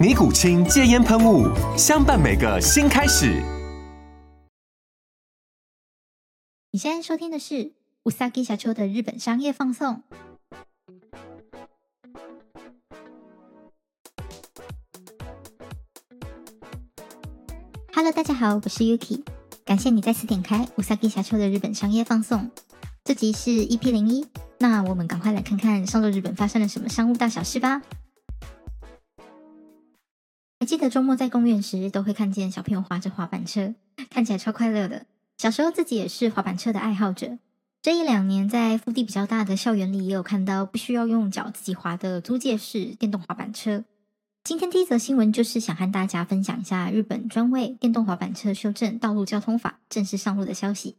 尼古清戒烟喷雾，相伴每个新开始。你现在收听的是うさぎ社长的日本商业放送。Hello，大家好，我是 Yuki，感谢你再次点开うさぎ社长的日本商业放送。这集是 EP 零一，那我们赶快来看看上周日本发生了什么商务大小事吧。 记得周末在公园时，都会看见小朋友滑着滑板车，看起来超快乐的。小时候自己也是滑板车的爱好者。这一两年，在腹地比较大的校园里，也有看到不需要用脚自己滑的租借式电动滑板车。今天第一则新闻就是想和大家分享一下日本专为电动滑板车修正道路交通法正式上路的消息。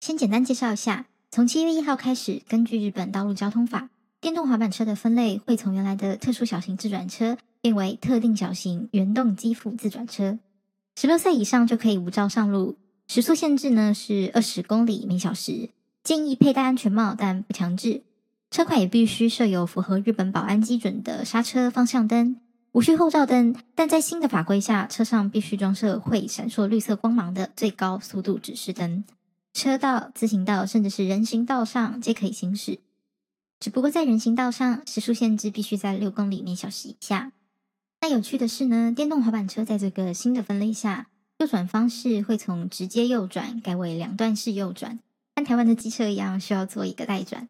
先简单介绍一下，从七月一号开始，根据日本道路交通法，电动滑板车的分类会从原来的特殊小型自转车。变为特定小型原动机辅自转车，十六岁以上就可以无照上路。时速限制呢是二十公里每小时，建议佩戴安全帽，但不强制。车款也必须设有符合日本保安基准的刹车方向灯，无需后照灯。但在新的法规下，车上必须装设会闪烁绿色光芒的最高速度指示灯，车道、自行道甚至是人行道上皆可以行驶。只不过在人行道上，时速限制必须在六公里每小时以下。那有趣的是呢，电动滑板车在这个新的分类下，右转方式会从直接右转改为两段式右转，跟台湾的机车一样，需要做一个待转。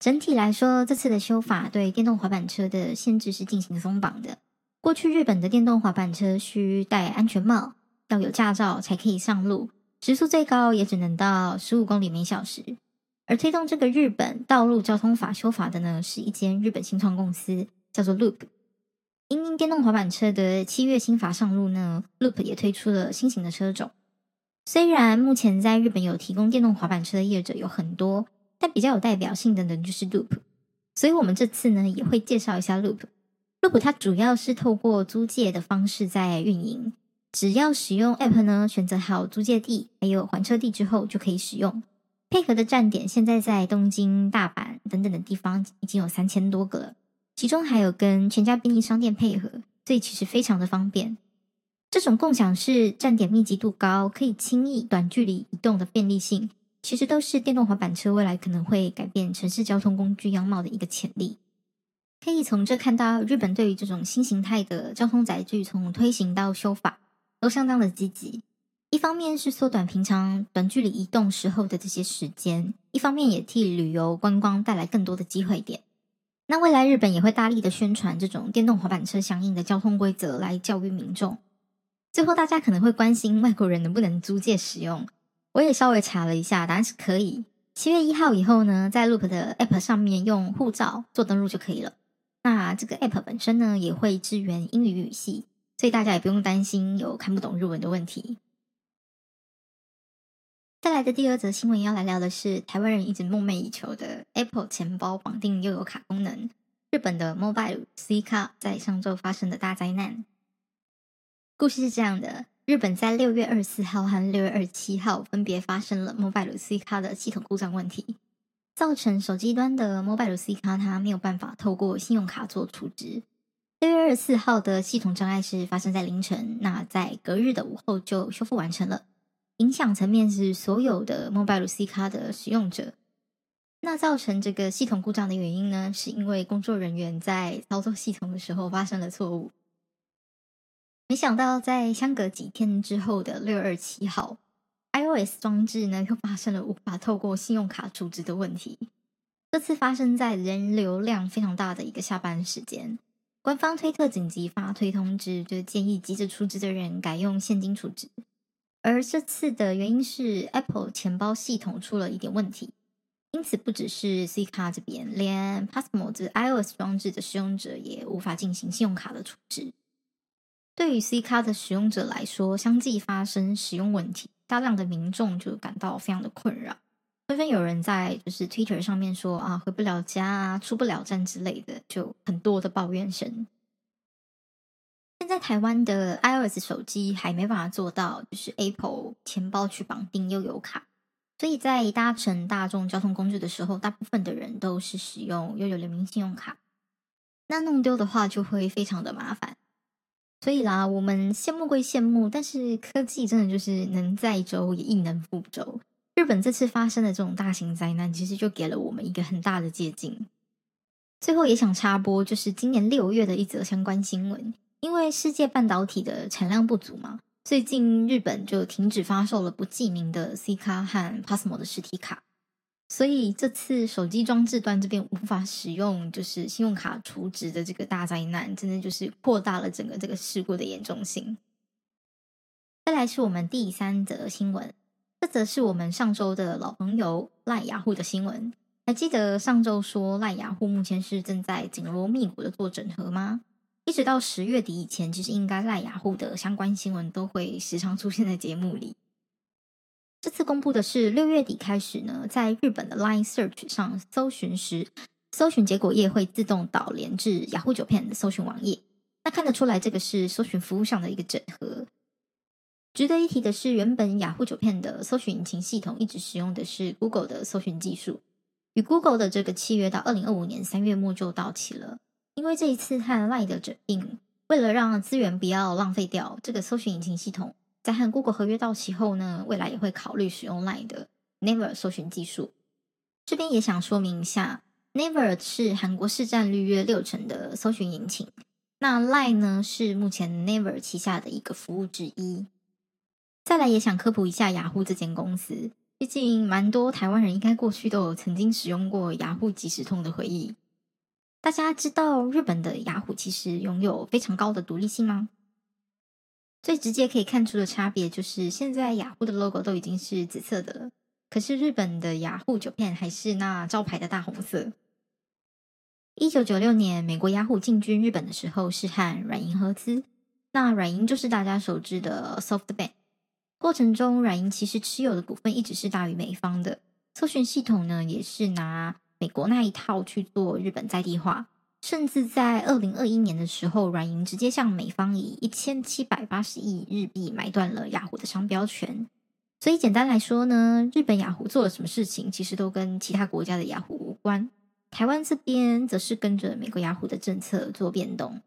整体来说，这次的修法对电动滑板车的限制是进行松绑的。过去日本的电动滑板车需戴安全帽，要有驾照才可以上路，时速最高也只能到十五公里每小时。而推动这个日本道路交通法修法的呢，是一间日本新创公司，叫做 Loop。因应电动滑板车的七月新法上路呢，Loop 也推出了新型的车种。虽然目前在日本有提供电动滑板车的业者有很多，但比较有代表性的呢就是 Loop。所以我们这次呢也会介绍一下 Loop。Loop 它主要是透过租借的方式在运营，只要使用 App 呢，选择好租借地还有还车地之后就可以使用。配合的站点现在在东京、大阪等等的地方已经有三千多个了。其中还有跟全家便利商店配合，所以其实非常的方便。这种共享式站点密集度高，可以轻易短距离移动的便利性，其实都是电动滑板车未来可能会改变城市交通工具样貌的一个潜力。可以从这看到，日本对于这种新形态的交通载具，从推行到修法都相当的积极。一方面是缩短平常短距离移动时候的这些时间，一方面也替旅游观光带来更多的机会点。那未来日本也会大力的宣传这种电动滑板车相应的交通规则，来教育民众。最后，大家可能会关心外国人能不能租借使用。我也稍微查了一下，答案是可以。七月一号以后呢，在 Loop 的 App 上面用护照做登录就可以了。那这个 App 本身呢，也会支援英语语系，所以大家也不用担心有看不懂日文的问题。再来的第二则新闻要来聊的是台湾人一直梦寐以求的 Apple 钱包绑定又有卡功能。日本的 Mobile C 卡在上周发生的大灾难。故事是这样的：日本在六月二十四号和六月二十七号分别发生了 Mobile C 卡的系统故障问题，造成手机端的 Mobile C 卡它没有办法透过信用卡做储值。六月二十四号的系统障碍是发生在凌晨，那在隔日的午后就修复完成了。影响层面是所有的 Mobile Suica 的使用者。那造成这个系统故障的原因呢，是因为工作人员在操作系统的时候发生了错误。没想到在相隔几天之后的六二七号，iOS 装置呢又发生了无法透过信用卡储值的问题。这次发生在人流量非常大的一个下班时间，官方推特紧急发推通知，就建议急着储值的人改用现金储值。而这次的原因是 Apple 钱包系统出了一点问题，因此不只是 C 卡这边，连 passmo 这 iOS 装置的使用者也无法进行信用卡的储值。对于 C 卡的使用者来说，相继发生使用问题，大量的民众就感到非常的困扰，纷纷有人在就是 Twitter 上面说啊，回不了家啊，出不了站之类的，就很多的抱怨声。在台湾的 iOS 手机还没办法做到，就是 Apple 钱包去绑定悠游卡，所以在搭乘大众交通工具的时候，大部分的人都是使用悠游联名信用卡。那弄丢的话，就会非常的麻烦。所以啦，我们羡慕归羡慕，但是科技真的就是能载舟也亦能覆舟。日本这次发生的这种大型灾难，其实就给了我们一个很大的借镜。最后也想插播，就是今年六月的一则相关新闻。因为世界半导体的产量不足嘛，最近日本就停止发售了不记名的 C 卡和 Pasmo 的实体卡，所以这次手机装置端这边无法使用就是信用卡储值的这个大灾难，真的就是扩大了整个这个事故的严重性。再来是我们第三则新闻，这则是我们上周的老朋友赖雅虎的新闻。还记得上周说赖雅虎目前是正在紧锣密鼓的做整合吗？一直到十月底以前，其实应该赖雅虎的相关新闻都会时常出现在节目里。这次公布的是六月底开始呢，在日本的 Line Search 上搜寻时，搜寻结果页会自动导连至雅虎九片的搜寻网页。那看得出来，这个是搜寻服务上的一个整合。值得一提的是，原本雅虎九片的搜寻引擎系统一直使用的是 Google 的搜寻技术，与 Google 的这个契约到二零二五年三月末就到期了。因为这一次和 LINE 的整并，为了让资源不要浪费掉，这个搜寻引擎系统在和 Google 合约到期后呢，未来也会考虑使用 LINE 的 Never 搜寻技术。这边也想说明一下，Never 是韩国市占率约六成的搜寻引擎，那 LINE 呢是目前 Never 旗下的一个服务之一。再来也想科普一下雅虎这间公司，毕竟蛮多台湾人应该过去都有曾经使用过雅虎即时通的回忆。大家知道日本的雅虎其实拥有非常高的独立性吗？最直接可以看出的差别就是，现在雅虎的 logo 都已经是紫色的了，可是日本的雅虎 Japan 还是那招牌的大红色。一九九六年，美国雅虎进军日本的时候是和软银合资，那软银就是大家熟知的 SoftBank。过程中，软银其实持有的股份一直是大于美方的，搜寻系统呢也是拿。美国那一套去做日本在地化，甚至在二零二一年的时候，软银直接向美方以一千七百八十亿日币买断了雅虎的商标权。所以简单来说呢，日本雅虎做了什么事情，其实都跟其他国家的雅虎无关。台湾这边则是跟着美国雅虎的政策做变动，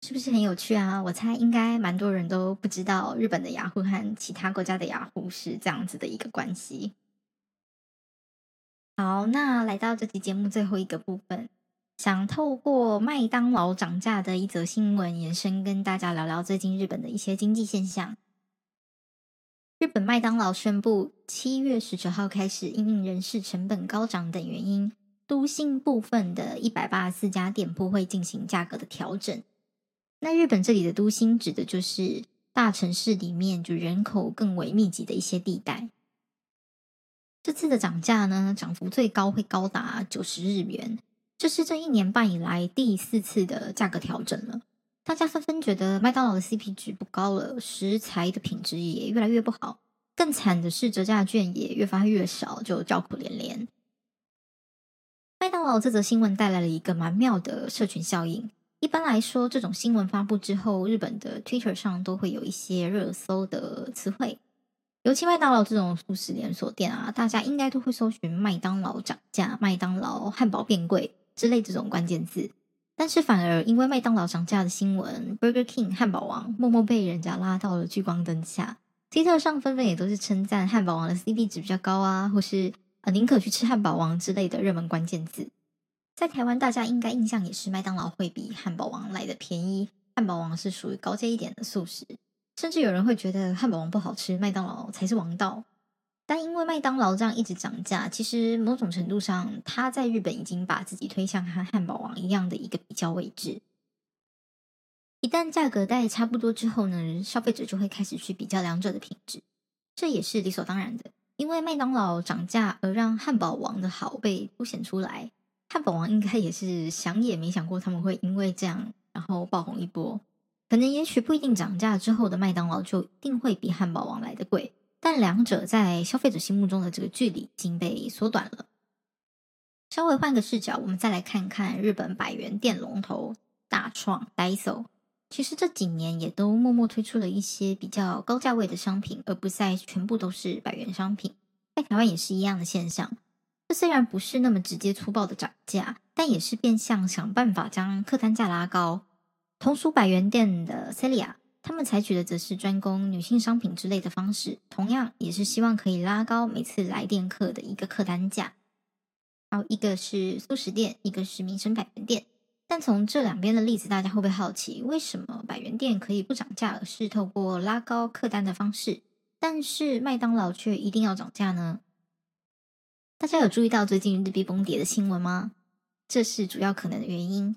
是不是很有趣啊？我猜应该蛮多人都不知道日本的雅虎和其他国家的雅虎是这样子的一个关系。好，那来到这期节目最后一个部分，想透过麦当劳涨价的一则新闻延伸，跟大家聊聊最近日本的一些经济现象。日本麦当劳宣布，七月十九号开始，因应人事成本高涨等原因，都心部分的一百八十四家店铺会进行价格的调整。那日本这里的都心指的就是大城市里面就人口更为密集的一些地带。这次的涨价呢，涨幅最高会高达九十日元，这是这一年半以来第四次的价格调整了。大家纷纷觉得麦当劳的 CP 值不高了，食材的品质也越来越不好，更惨的是折价券也越发越少，就叫苦连连。麦当劳这则新闻带来了一个蛮妙的社群效应。一般来说，这种新闻发布之后，日本的 Twitter 上都会有一些热搜的词汇。尤其麦当劳这种素食连锁店啊，大家应该都会搜寻“麦当劳涨价”“麦当劳汉堡变贵”之类这种关键字。但是反而因为麦当劳涨价的新闻，Burger King 汉堡王默默被人家拉到了聚光灯下。推特上纷纷也都是称赞汉堡王的 CP 值比较高啊，或是呃宁可去吃汉堡王之类的热门关键字。在台湾，大家应该印象也是麦当劳会比汉堡王来的便宜，汉堡王是属于高阶一点的素食。甚至有人会觉得汉堡王不好吃，麦当劳才是王道。但因为麦当劳这样一直涨价，其实某种程度上，它在日本已经把自己推向和汉堡王一样的一个比较位置。一旦价格带差不多之后呢，消费者就会开始去比较两者的品质，这也是理所当然的。因为麦当劳涨价而让汉堡王的好被凸显出来，汉堡王应该也是想也没想过他们会因为这样然后爆红一波。可能也许不一定涨价之后的麦当劳就一定会比汉堡王来的贵。但两者在消费者心目中的这个距离已经被缩短了。稍微换个视角，我们再来看看日本百元店龙头大创 Daiso。其实这几年也都默默推出了一些比较高价位的商品，而不再全部都是百元商品。在台湾也是一样的现象。这虽然不是那么直接粗暴的涨价，但也是变相想办法将客单价拉高。同属百元店的 Celia。他们采取的则是专攻女性商品之类的方式，同样也是希望可以拉高每次来店客的一个客单价。好，一个是速食店，一个是民生百元店。但从这两边的例子，大家会不会好奇，为什么百元店可以不涨价，而是透过拉高客单的方式，但是麦当劳却一定要涨价呢？大家有注意到最近日币崩跌的新闻吗？这是主要可能的原因。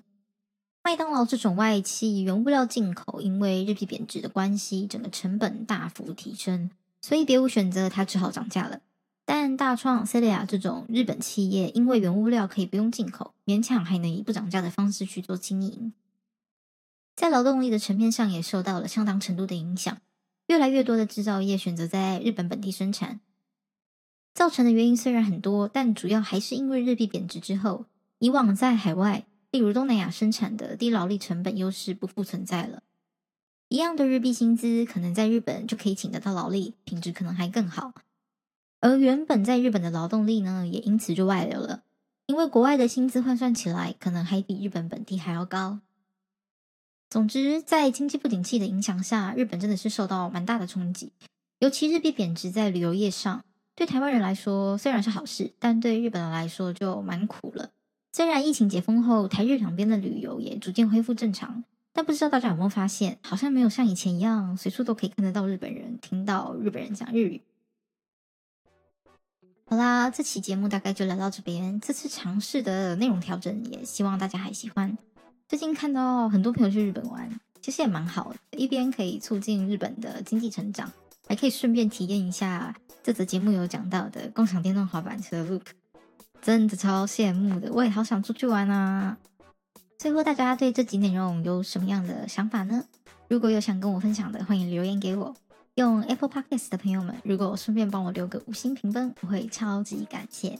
麦当劳这种外企原物料进口，因为日币贬值的关系，整个成本大幅提升，所以别无选择，它只好涨价了。但大创、Celia 这种日本企业，因为原物料可以不用进口，勉强还能以不涨价的方式去做经营，在劳动力的层面上也受到了相当程度的影响。越来越多的制造业选择在日本本地生产，造成的原因虽然很多，但主要还是因为日币贬值之后，以往在海外。例如东南亚生产的低劳力成本优势不复存在了，一样的日币薪资，可能在日本就可以请得到劳力，品质可能还更好。而原本在日本的劳动力呢，也因此就外流了，因为国外的薪资换算起来，可能还比日本本地还要高。总之，在经济不景气的影响下，日本真的是受到蛮大的冲击，尤其日币贬值在旅游业上，对台湾人来说虽然是好事，但对日本人来说就蛮苦了。虽然疫情解封后，台日两边的旅游也逐渐恢复正常，但不知道大家有没有发现，好像没有像以前一样，随处都可以看得到日本人，听到日本人讲日语。好啦，这期节目大概就聊到这边。这次尝试的内容调整，也希望大家还喜欢。最近看到很多朋友去日本玩，其实也蛮好的，一边可以促进日本的经济成长，还可以顺便体验一下这则节目有讲到的共享电动滑板车 Loop。真的超羡慕的，我也好想出去玩啊！最后，大家对这集内容有什么样的想法呢？如果有想跟我分享的，欢迎留言给我。用 Apple Podcast 的朋友们，如果顺便帮我留个五星评分，我会超级感谢。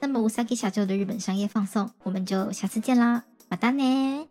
那么，うさぎ社长的日本商业放送，我们就下次见啦，またね！